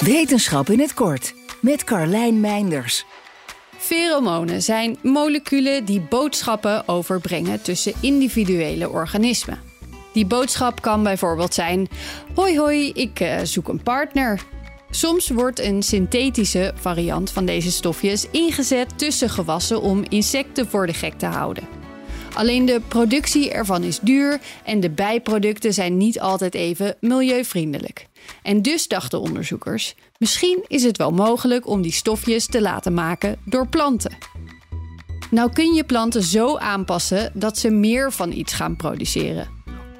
Wetenschap in het kort met Carlijn Meinders. Pheromonen zijn moleculen die boodschappen overbrengen tussen individuele organismen. Die boodschap kan bijvoorbeeld zijn: Hoi hoi, ik uh, zoek een partner. Soms wordt een synthetische variant van deze stofjes ingezet tussen gewassen om insecten voor de gek te houden. Alleen de productie ervan is duur en de bijproducten zijn niet altijd even milieuvriendelijk. En dus dachten onderzoekers: misschien is het wel mogelijk om die stofjes te laten maken door planten. Nou kun je planten zo aanpassen dat ze meer van iets gaan produceren.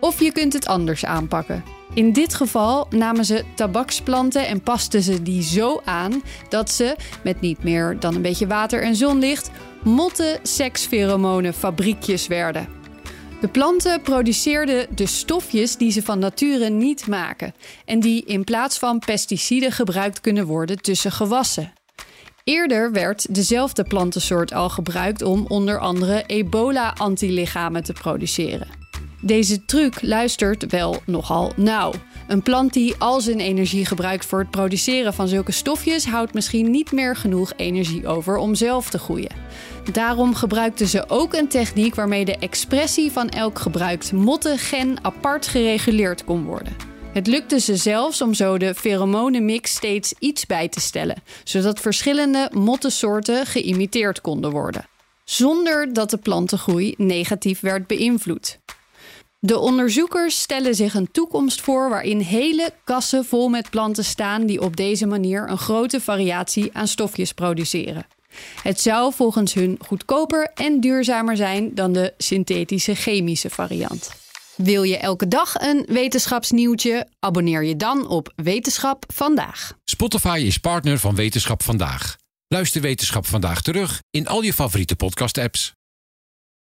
Of je kunt het anders aanpakken. In dit geval namen ze tabaksplanten en pasten ze die zo aan dat ze, met niet meer dan een beetje water en zonlicht, motten sekspheromonen fabriekjes werden. De planten produceerden de stofjes die ze van nature niet maken en die in plaats van pesticiden gebruikt kunnen worden tussen gewassen. Eerder werd dezelfde plantensoort al gebruikt om onder andere ebola-antilichamen te produceren. Deze truc luistert wel nogal nauw. Een plant die al zijn energie gebruikt voor het produceren van zulke stofjes houdt misschien niet meer genoeg energie over om zelf te groeien. Daarom gebruikten ze ook een techniek waarmee de expressie van elk gebruikt mottengen apart gereguleerd kon worden. Het lukte ze zelfs om zo de pheromonenmix steeds iets bij te stellen, zodat verschillende mottensoorten geïmiteerd konden worden, zonder dat de plantengroei negatief werd beïnvloed. De onderzoekers stellen zich een toekomst voor waarin hele kassen vol met planten staan die op deze manier een grote variatie aan stofjes produceren. Het zou volgens hun goedkoper en duurzamer zijn dan de synthetische chemische variant. Wil je elke dag een wetenschapsnieuwtje? Abonneer je dan op Wetenschap vandaag. Spotify is partner van Wetenschap vandaag. Luister Wetenschap vandaag terug in al je favoriete podcast-apps.